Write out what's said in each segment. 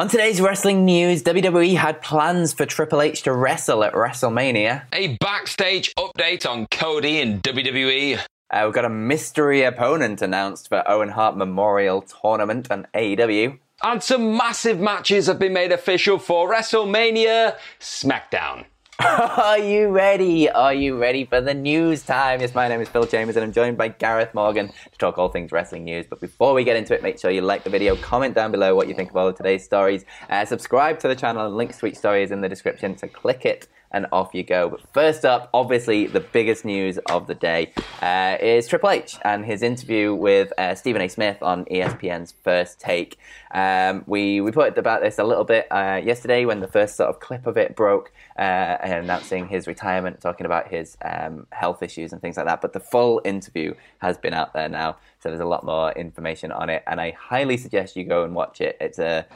On today's wrestling news, WWE had plans for Triple H to wrestle at WrestleMania. A backstage update on Cody and WWE. Uh, we've got a mystery opponent announced for Owen Hart Memorial Tournament and AEW. And some massive matches have been made official for WrestleMania SmackDown. Are you ready? Are you ready for the news time? Yes, my name is Phil Chambers and I'm joined by Gareth Morgan to talk all things wrestling news. But before we get into it, make sure you like the video, comment down below what you think of all of today's stories, uh, subscribe to the channel, and links to each story is in the description, so click it and off you go. But first up, obviously, the biggest news of the day uh, is Triple H and his interview with uh, Stephen A. Smith on ESPN's First Take. Um, we put about this a little bit uh, yesterday when the first sort of clip of it broke, uh, announcing his retirement, talking about his um, health issues and things like that. But the full interview has been out there now, so there's a lot more information on it, and I highly suggest you go and watch it. It's a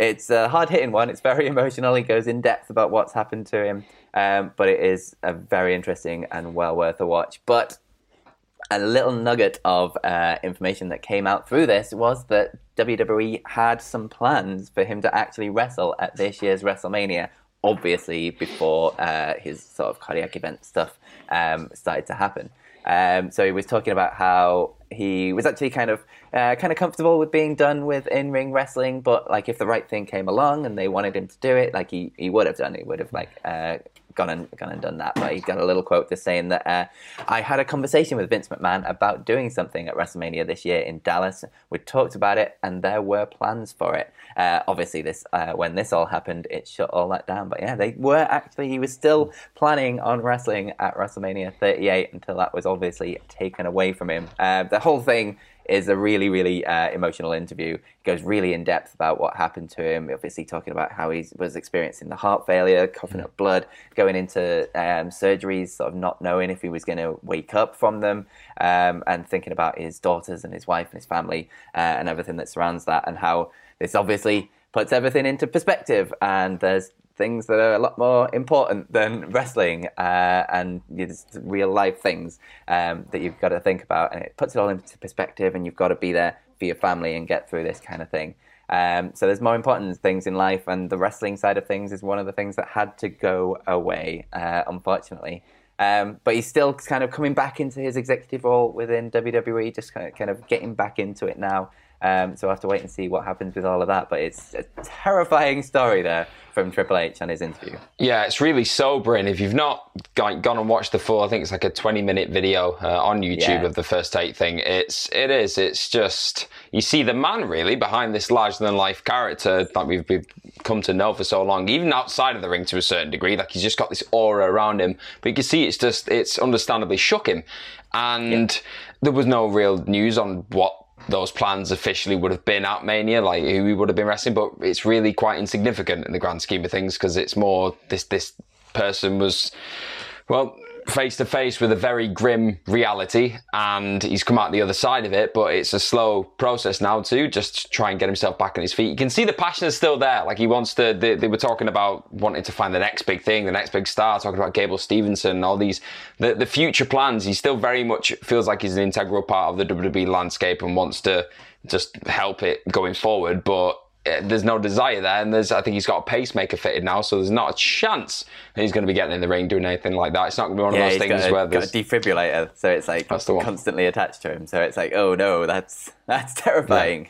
it's a hard hitting one. It's very emotional. He goes in depth about what's happened to him, um, but it is a very interesting and well worth a watch. But a little nugget of uh, information that came out through this was that WWE had some plans for him to actually wrestle at this year's WrestleMania. Obviously, before uh, his sort of cardiac event stuff um, started to happen. Um, so he was talking about how he was actually kind of uh, kind of comfortable with being done with in ring wrestling, but like if the right thing came along and they wanted him to do it, like he, he would have done. He would have like uh, gone and gone and done that. But he's got a little quote just saying that uh, I had a conversation with Vince McMahon about doing something at WrestleMania this year in Dallas. We talked about it, and there were plans for it. Uh, obviously, this uh, when this all happened, it shut all that down. But yeah, they were actually he was still planning on wrestling at WrestleMania 38 until that was obviously taken away from him. Uh, the whole thing is a really, really uh, emotional interview. It goes really in depth about what happened to him. Obviously, talking about how he was experiencing the heart failure, coughing up blood, going into um, surgeries, sort of not knowing if he was going to wake up from them, um, and thinking about his daughters and his wife and his family uh, and everything that surrounds that, and how this obviously puts everything into perspective. And there's things that are a lot more important than wrestling uh, and just real life things um, that you've got to think about. And it puts it all into perspective, and you've got to be there for your family and get through this kind of thing. Um, so there's more important things in life, and the wrestling side of things is one of the things that had to go away, uh, unfortunately. Um, but he's still kind of coming back into his executive role within WWE, just kind of, kind of getting back into it now. Um, so I have to wait and see what happens with all of that. But it's a terrifying story there from Triple H and his interview. Yeah, it's really sobering. If you've not gone, gone and watched the full, I think it's like a 20 minute video uh, on YouTube yeah. of the First Take thing. It's it is. It's just you see the man really behind this larger than life character that we've, we've come to know for so long, even outside of the ring to a certain degree. Like he's just got this aura around him, but you can see it's just it's understandably shook him, and yeah. there was no real news on what those plans officially would have been at Mania, like who we would have been wrestling, but it's really quite insignificant in the grand scheme of things because it's more this this person was well face to face with a very grim reality and he's come out the other side of it but it's a slow process now too just to try and get himself back on his feet. You can see the passion is still there. Like he wants to they, they were talking about wanting to find the next big thing the next big star talking about Gable Stevenson, all these the, the future plans. He still very much feels like he's an integral part of the WWE landscape and wants to just help it going forward but there's no desire there, and there's I think he's got a pacemaker fitted now, so there's not a chance that he's going to be getting in the ring doing anything like that. It's not going to be one of Yeah, those he's things a, where got a defibrillator, so it's like the constantly attached to him. So it's like, oh no, that's that's terrifying.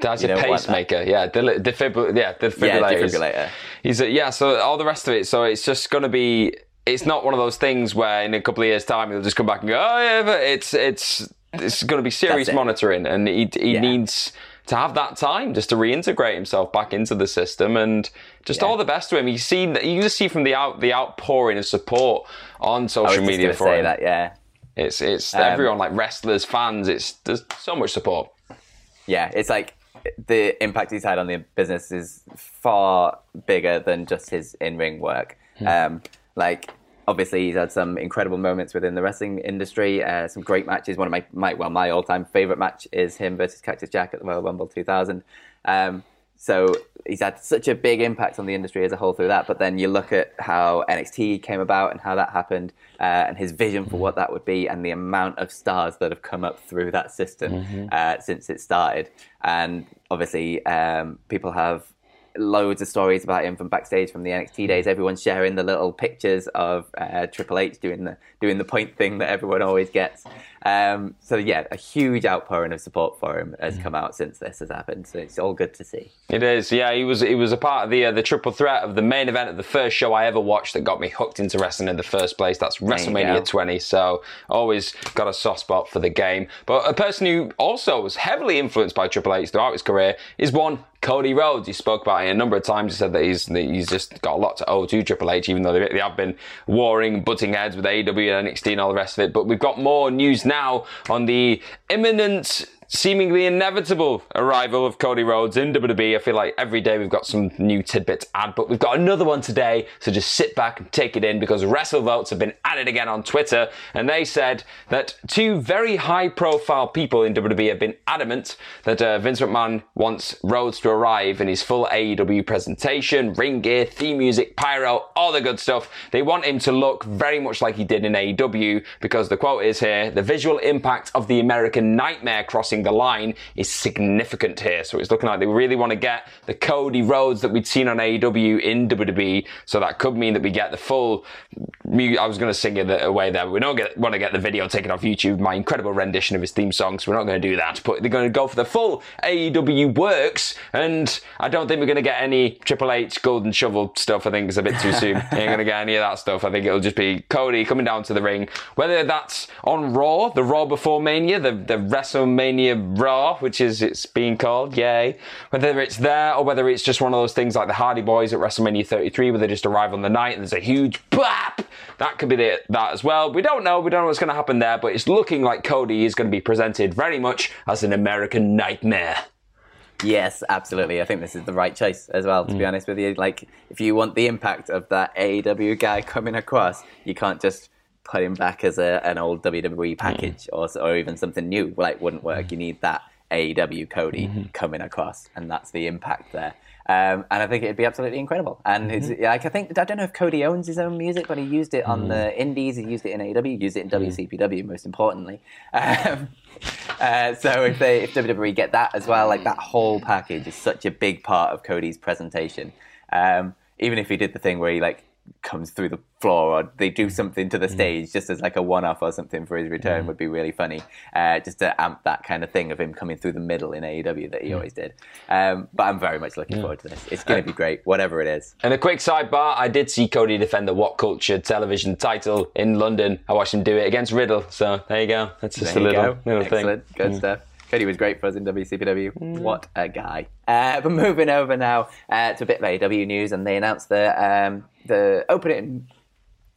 That's You a don't that. pacemaker, yeah. The defibr- yeah, defibrillator. is- defibrillator. He's a, yeah. So all the rest of it. So it's just going to be. It's not one of those things where in a couple of years' time he'll just come back and go, oh yeah, but it's it's it's going to be serious monitoring, and he he Yeah. needs to have that time just to reintegrate himself back into the system and just Yeah. all the best to him. You see, that you just see from the out the outpouring of support on social media for say him. that, yeah. It's it's Um, everyone like wrestlers, fans. It's there's so much support. yeah, it's like the impact he's had on the business is far bigger than just his in-ring work. Um, like, obviously, he's had some incredible moments within the wrestling industry. Uh, some great matches. One of my, my well, my all-time favorite match is him versus Cactus Jack at the Royal Rumble 2000. Um, so he's had such a big impact on the industry as a whole through that. But then you look at how NXT came about and how that happened, uh, and his vision for what that would be, and the amount of stars that have come up through that system uh, since it started. And obviously, um, people have loads of stories about him from backstage from the NXT days. Everyone's sharing the little pictures of uh, Triple H doing the doing the point thing that everyone always gets. Um, so yeah, a huge outpouring of support for him has come out since this has happened. So it's all good to see. It is, yeah. He was he was a part of the uh, the triple threat of the main event of the first show I ever watched that got me hooked into wrestling in the first place. That's WrestleMania 20. So always got a soft spot for the game. But a person who also was heavily influenced by Triple H throughout his career is one Cody Rhodes. He spoke about it a number of times. He said that he's that he's just got a lot to owe to Triple H, even though they, they have been warring, butting heads with AEW and NXT and all the rest of it. But we've got more news now on the imminent seemingly inevitable arrival of Cody Rhodes in WWE. I feel like every day we've got some new tidbits to add, but we've got another one today, so just sit back and take it in because WrestleVotes have been added again on Twitter, and they said that two very high profile people in WWE have been adamant that uh, Vince McMahon wants Rhodes to arrive in his full AEW presentation, ring gear, theme music, pyro, all the good stuff. They want him to look very much like he did in AEW because the quote is here, the visual impact of the American Nightmare crossing the line is significant here. So it's looking like they really want to get the Cody Rhodes that we'd seen on AEW in WWE. So that could mean that we get the full. I was going to sing it away there, but we don't get, want to get the video taken off YouTube. My incredible rendition of his theme song. So we're not going to do that. But they're going to go for the full AEW works, and I don't think we're going to get any Triple H Golden Shovel stuff. I think it's a bit too soon. Ain't going to get any of that stuff. I think it'll just be Cody coming down to the ring, whether that's on Raw, the Raw before Mania, the the WrestleMania Raw, which is it's being called, yay. Whether it's there or whether it's just one of those things like the Hardy Boys at WrestleMania 33, where they just arrive on the night and there's a huge bap. That could be the, that as well. We don't know. We don't know what's going to happen there, but it's looking like Cody is going to be presented very much as an American nightmare. Yes, absolutely. I think this is the right choice as well, to Mm. be honest with you. Like, if you want the impact of that AEW guy coming across, you can't just put him back as a, an old WWE Mm. package or, or even something new. Like, wouldn't work. You need that AEW Cody Mm-hmm. coming across, and that's the impact there. Um, and I think it'd be absolutely incredible. And it's Mm-hmm. like I think I don't know if Cody owns his own music, but he used it Mm. on the Indies. He used it in AEW. Used it in WCPW. Most importantly, um, uh, so if they if WWE get that as well, like that whole package is such a big part of Cody's presentation. Um, even if he did the thing where he like comes through the floor or they do something to the stage just as like a one-off or something for his return would be really funny uh, just to amp that kind of thing of him coming through the middle in AEW that he always did um, but I'm very much looking forward to this it's going to be great whatever it is And a quick sidebar, I did see Cody defend the What Culture television title in London. I watched him do it against Riddle. So there you go. That's just There a little, go. little Excellent. thing. Good stuff. Cody was great for us in WCPW. What a guy. Uh, but moving over now uh, to a bit of AW news, and they announced the um, the opening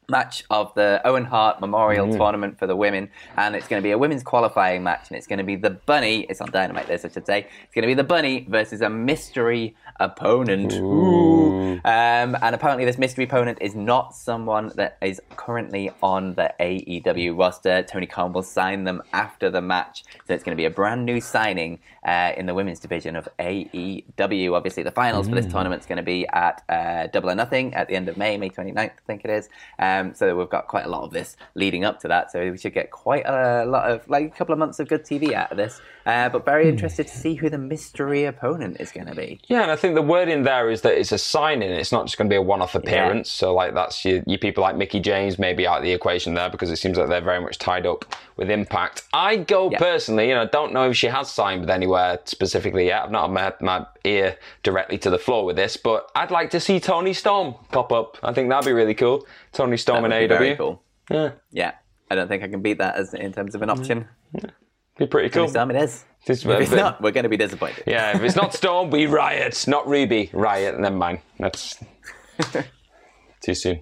match of the Owen Hart Memorial Mm. Tournament for the women, and it's going to be a women's qualifying match, and it's going to be the Bunny. It's on Dynamite, this I should say. It's going to be the Bunny versus a mystery opponent. Ooh. Ooh. Um, and apparently, this mystery opponent is not someone that is currently on the AEW roster. Tony Khan will sign them after the match, so it's going to be a brand new signing uh, in the women's division of AEW. Obviously, the finals mm. for this mm. tournament is going to be at uh, Double or Nothing at the end of May, May 29th, I think it is. Um, so we've got quite a lot of this leading up to that. So we should get quite a lot of, like a couple of months of good TV out of this. Uh, but very hmm. interested to see who the mystery opponent is going to be. Yeah, and I think the word in there is that it's a signing. It's not just going to be a one-off appearance. Yeah. So like that's your, your people like Mickie James maybe out of the equation there because it seems like they're very much tied up with Impact. I go yeah. personally, you know, don't know if she has signed with anywhere specifically yet. I've not had my, my ear directly to the floor with this, but I'd like to see Toni Storm pop up. I think that'd be really cool. Toni Storm and AEW. Cool. Yeah. Yeah. I don't think I can beat that as in terms of an option. Yeah. Be pretty cool. Storm it is. If it's not, we're going to be disappointed. Yeah, if it's not Storm, we riot. Not Ruby, riot. Never mind. That's too soon.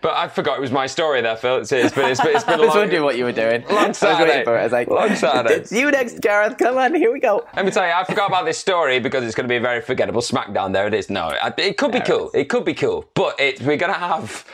But I forgot it was my story there, Phil. It's, it's been, it's been, it's been a long... I was wondering what you were doing. Long Saturday. I was, I was like, long Saturday. It's you next, Gareth. Come on, here we go. Let me tell you, I forgot about this story because it's going to be a very forgettable SmackDown. There it is. No, it could be cool. It could be cool. But it, we're going to have...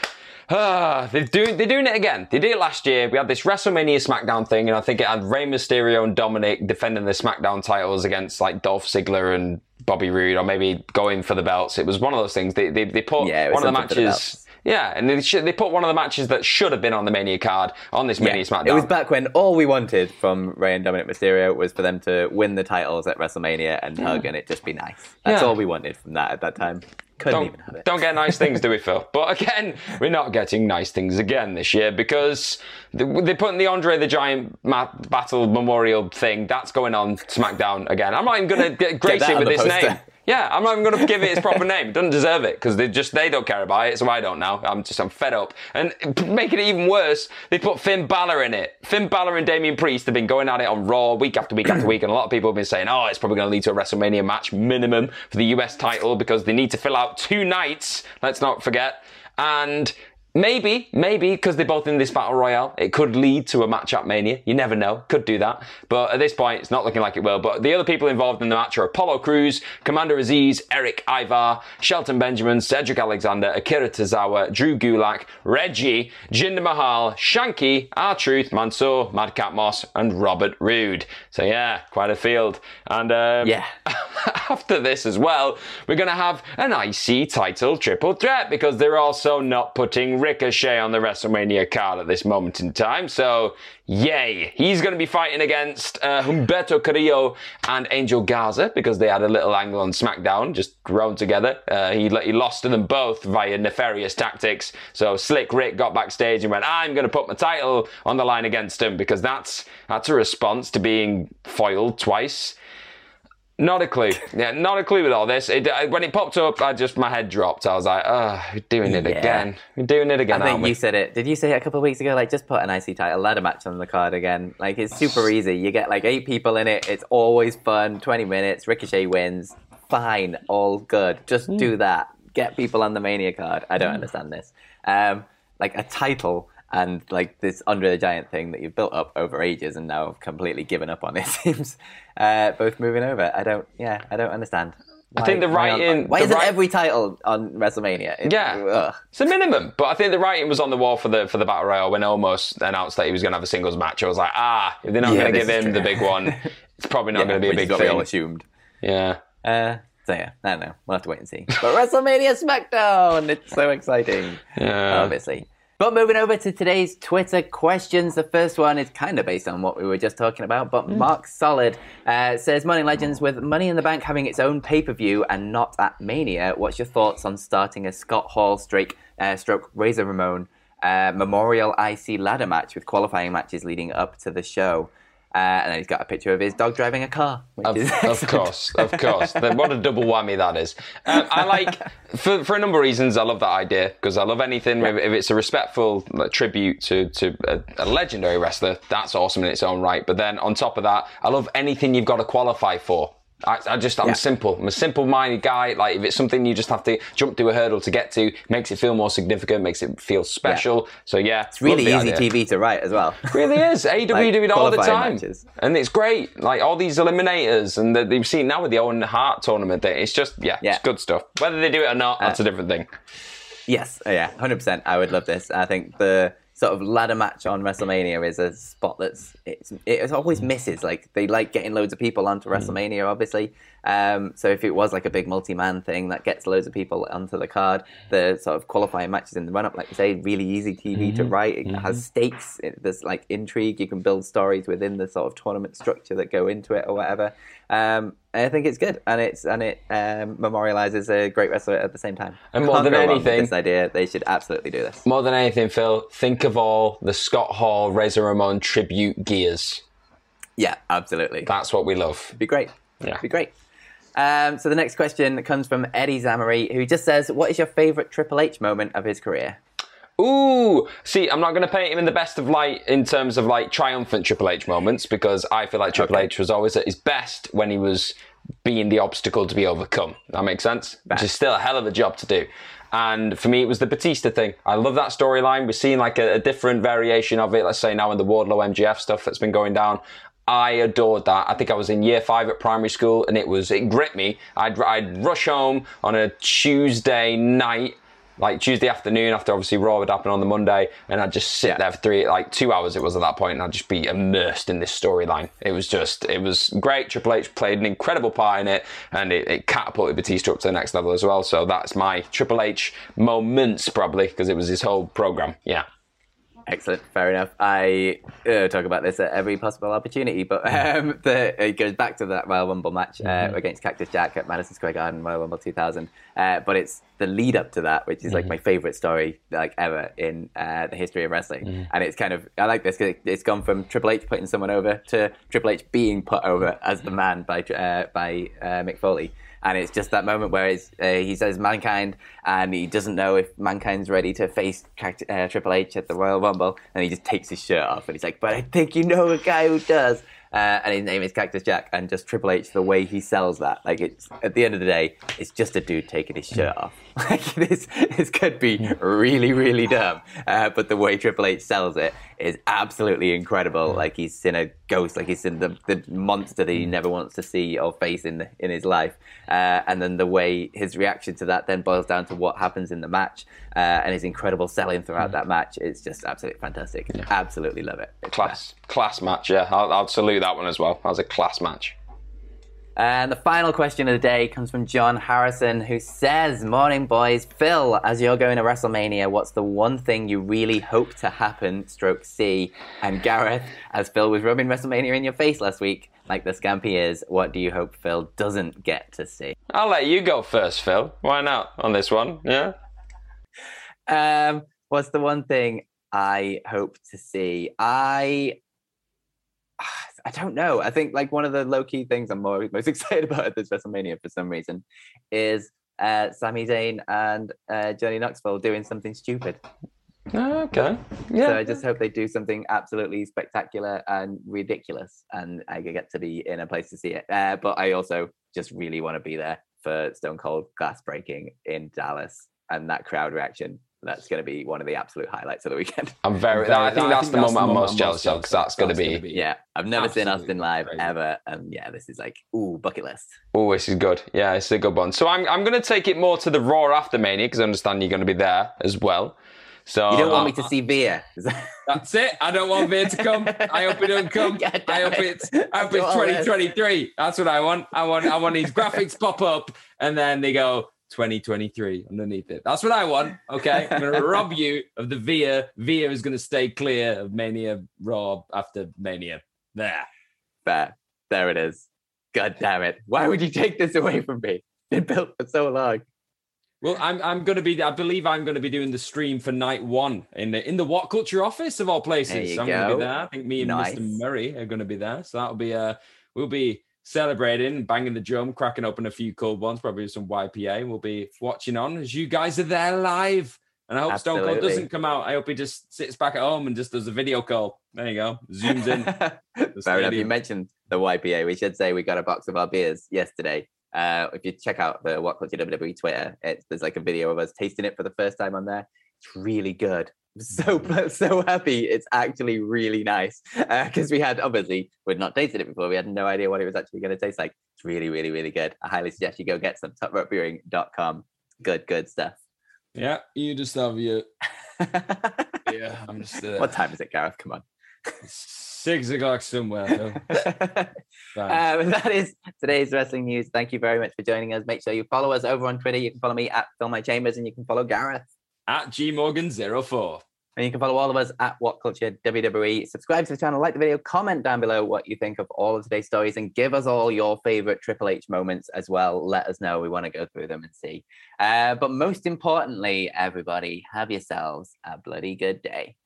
Uh, they're, doing, they're doing it again. They did it last year. We had this WrestleMania SmackDown thing, and I think it had Rey Mysterio and Dominic defending the SmackDown titles against like Dolph Ziggler and Bobby Roode, or maybe going for the belts. It was one of those things. They, they, they put yeah, one of the matches yeah, and they, should, they put one of the matches that should have been on the Mania card on this yeah. Mania SmackDown. It was back when all we wanted from Rey and Dominic Mysterio was for them to win the titles at WrestleMania and yeah. hug and it just be nice. That's yeah. all we wanted from that at that time. Couldn't don't, even have it. Don't get nice things, do we, Phil? But again, we're not getting nice things again this year because they're putting the Andre the Giant Battle Memorial thing. That's going on SmackDown again. I'm not even going to get grace it with this poster. name. Yeah, I'm not even going to give it its proper name. It doesn't deserve it because they just they don't care about it, so I don't now. I'm just I'm fed up. And making it even worse, they put Finn Balor in it. Finn Balor and Damian Priest have been going at it on Raw week after week after week, and a lot of people have been saying, "Oh, it's probably going to lead to a WrestleMania match minimum for the US title because they need to fill out two nights." Let's not forget. And Maybe, maybe, because they're both in this battle royale, it could lead to a match at Mania. You never know. Could do that. But at this point, it's not looking like it will. But the other people involved in the match are Apollo Crews, Commander Azeez, Erik Ivar, Shelton Benjamin, Cedric Alexander, Akira Tozawa, Drew Gulak, Reggie, Jinder Mahal, Shanky, R-Truth, Mansoor, Madcap Moss, and Robert Roode. So yeah, quite a field. And um, yeah, after this as well, we're going to have an IC title triple threat because they're also not putting Ricochet on the WrestleMania card at this moment in time. So, yay. He's going to be fighting against uh, Humberto Carrillo and Angel Garza because they had a little angle on SmackDown, just thrown together. Uh, he, he lost to them both via nefarious tactics. So, Slick Rick got backstage and went, I'm going to put my title on the line against him because that's, that's a response to being foiled twice. Not a clue. Yeah, not a clue with all this. It, uh, when it popped up, I just my head dropped. I was like, "Oh, we're doing it Yeah. again. We're doing it again." I think aren't we? you said it. Did you say it a couple of weeks ago? Like, just put an IC title ladder match on the card again. Like, it's super easy. You get like eight people in it. It's always fun. Twenty minutes. Ricochet wins. Fine. All good. Just Hmm. do that. Get people on the Mania card. I don't understand this. Um, like a title and like this Andre the Giant thing that you've built up over ages and now have completely given up on. It seems uh, both moving over. I don't. Yeah, I don't understand. I think the why writing- Why the isn't right- every title on WrestleMania? It- Yeah, ugh. it's a minimum. But I think the writing was on the wall for the for the battle royal when Omos announced that he was going to have a singles match. I was like, ah, if they're not Yeah, going to give is him the big one, it's probably not Yeah, going to be a big we all assumed. Yeah. Uh, so yeah, I don't know. We'll have to wait and see. But WrestleMania SmackDown, it's so exciting. Yeah. Obviously. But moving over to today's Twitter questions, the first one is kind of based on what we were just talking about. But Mark Solid uh, says, "Money Legends with Money in the Bank having its own pay per view and not at Mania. What's your thoughts on starting a Scott Hall stroke, uh, stroke Razor Ramon uh, Memorial IC ladder match with qualifying matches leading up to the show?" Uh, and then he's got a picture of his dog driving a car. Which Of, is of course, of course. What a double whammy that is. Um, I like, for, for a number of reasons, I love that idea because I love anything, if, if it's a respectful like, tribute to, to a, a legendary wrestler, that's awesome in its own right. But then on top of that, I love anything you've got to qualify for. I, I just, I'm Yeah. simple. I'm a simple minded guy. Like, if it's something you just have to jump through a hurdle to get to, makes it feel more significant, makes it feel special. So, yeah. It's really easy TV to write as well. really is. AEW do it all the time. matches. And it's great. Like all these eliminators and that you've seen now with the Owen Hart tournament thing. It's just, yeah, Yeah. it's good stuff. Whether they do it or not, that's uh, a different thing. Yes, oh, yeah, hundred percent. I would love this. I think the sort of ladder match on WrestleMania is a spot that's it's it always misses. Like they like getting loads of people onto hmm. WrestleMania, obviously. Um, so if it was like a big multi-man thing that gets loads of people onto the card, the sort of qualifying matches in the run-up, like you say, really easy TV to write. It has stakes. It, there's like intrigue. You can build stories within the sort of tournament structure that go into it or whatever. Um, I think it's good, and it's and it um, memorializes a great wrestler at the same time. And more than go wrong with anything- this idea, they should absolutely do this. More than anything, Phil, think of all the Scott Hall, Razor Ramon tribute gears. Yeah, absolutely. That's what we love. be great. Yeah. be great. Um, so the next question comes from Eddie Zamari, who just says, "What is your favorite Triple H moment of his career?" Ooh, see, I'm not going to paint him in the best of light in terms of like triumphant Triple H moments because I feel like Triple Okay. H was always at his best when he was being the obstacle to be overcome. That makes sense? Which is still a hell of a job to do. And for me, it was the Batista thing. I love that storyline. We're seeing like a, a different variation of it, let's say now in the Wardlow MJF stuff that's been going down. I adored that. I think I was in year five at primary school and it was, it gripped me. I'd, I'd rush home on a Tuesday night like Tuesday afternoon after obviously Raw would happen on the Monday, and I'd just sit there for three, like two hours it was at that point, and I'd just be immersed in this storyline. It was just, it was great. Triple H played an incredible part in it, and it, it catapulted Batista up to the next level as well. So that's my Triple H moments probably because it was his whole program. Yeah. Excellent, fair enough. I uh, talk about this at every possible opportunity, but um, the, it goes back to that Royal Rumble match uh, against Cactus Jack at Madison Square Garden, Royal Rumble 2000. Uh, but it's the lead up to that, which is like my favorite story like ever in uh, the history of wrestling. And it's kind of I like this because it's gone from Triple H putting someone over to Triple H being put over as the man by uh, by uh, Mick Foley. And it's just that moment where uh, he says mankind, and he doesn't know if mankind's ready to face uh, Triple H at the Royal Rumble, and he just takes his shirt off, and he's like, "But I think you know a guy who does." Uh, and his name is Cactus Jack, and just Triple H, the way he sells that, like it's at the end of the day, it's just a dude taking his shirt off. Like this, this could be really, really dumb, uh, but the way Triple H sells it is absolutely incredible. Like he's seen a ghost, like he's seen the, the monster that he never wants to see or face in in his life, uh, and then the way his reaction to that then boils down to what happens in the match, uh, and his incredible selling throughout that match is just absolutely fantastic. Absolutely love it. It's Class, class match. Yeah, I'll, I'll salute that one as well. That was a class match. And the final question of the day comes from John Harrison, who says, Morning, boys. Phil, as you're going to WrestleMania, what's the one thing you really hope to happen, stroke C? And Gareth, as Phil was rubbing WrestleMania in your face last week, like the Scampy is, what do you hope Phil doesn't get to see? I'll let you go first, Phil. Why not on this one? Yeah. Um, what's the one thing I hope to see? I I don't know. I think like one of the low key things I'm more most excited about at this WrestleMania for some reason is uh, Sami Zayn and uh, Johnny Knoxville doing something stupid. Okay. Yeah. So I just hope they do something absolutely spectacular and ridiculous, and I get to be in a place to see it. Uh, but I also just really want to be there for Stone Cold glass breaking in Dallas and that crowd reaction. That's going to be one of the absolute highlights of the weekend. I'm very. I think that's the moment I'm most jealous of because that's going to be. Yeah, I've never seen Austin live ever, and yeah, this is like ooh bucket list. Oh, this is good. Yeah, it's a good one. So I'm I'm going to take it more to the Raw after Mania because I understand you're going to be there as well. So you don't want me to see Veer. That's it. I don't want Veer to come. I hope it don't come. I hope it's I hope it's 2023. That's what I want. I want I want these graphics pop up and then they go 2023 underneath it. That's what I want. Okay. I'm gonna rob you of the Via. Via is gonna stay clear of Mania Raw after Mania. There. There. There it is. God damn it. Why would you take this away from me? It's been built for so long. Well, I'm I'm going to be. I believe I'm going to be doing the stream for night one in the in the What Culture office of all places. I'm go. going to be there. I think me and nice. Mr. Murray are going to be there, so that'll be uh we'll be celebrating, banging the drum, cracking open a few cold ones, probably some YPA. We'll be watching on as you guys are there live. And I hope Absolutely. Stone Cold doesn't come out. I hope he just sits back at home and just does a video call. There you go. Zooms in. Fair enough. You mentioned the YPA. We should say we got a box of our beers yesterday. Uh, if you check out the What Culture WWE Twitter, it's, there's like a video of us tasting it for the first time on there. It's really good. So so happy. It's actually really nice because uh, we had obviously we'd not tasted it before. We had no idea what it was actually going to taste like. It's really, really, really good. I highly suggest you go get some topropebrewing.com. Good, good stuff. Yeah, you just have your. yeah, I'm just. Uh... What time is it, Gareth? Come on six o'clock somewhere. uh, that is today's wrestling news. Thank you very much for joining us. Make sure you follow us over on Twitter. You can follow me at Fill My Chambers, and you can follow Gareth at gmorgan04. And you can follow all of us at What Culture WWE. Subscribe to the channel, like the video, comment down below what you think of all of today's stories, and give us all your favorite Triple H moments as well. Let us know. We want to go through them and see. Uh, but most importantly, everybody, have yourselves a bloody good day.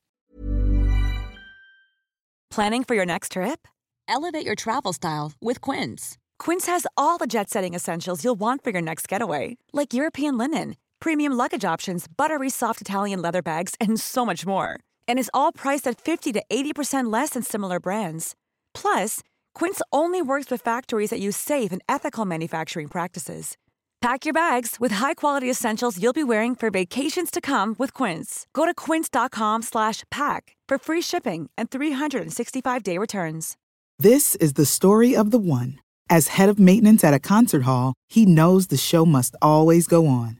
Planning for your next trip? Elevate your travel style with Quince. Quince has all the jet setting essentials you'll want for your next getaway, like European linen, premium luggage options, buttery soft Italian leather bags, and so much more. And is all priced at 50 to 80% less than similar brands. Plus, Quince only works with factories that use safe and ethical manufacturing practices. Pack your bags with high-quality essentials you'll be wearing for vacations to come with Quince. Go to quince.com/pack for free shipping and 365-day returns. This is the story of the one. As head of maintenance at a concert hall, he knows the show must always go on.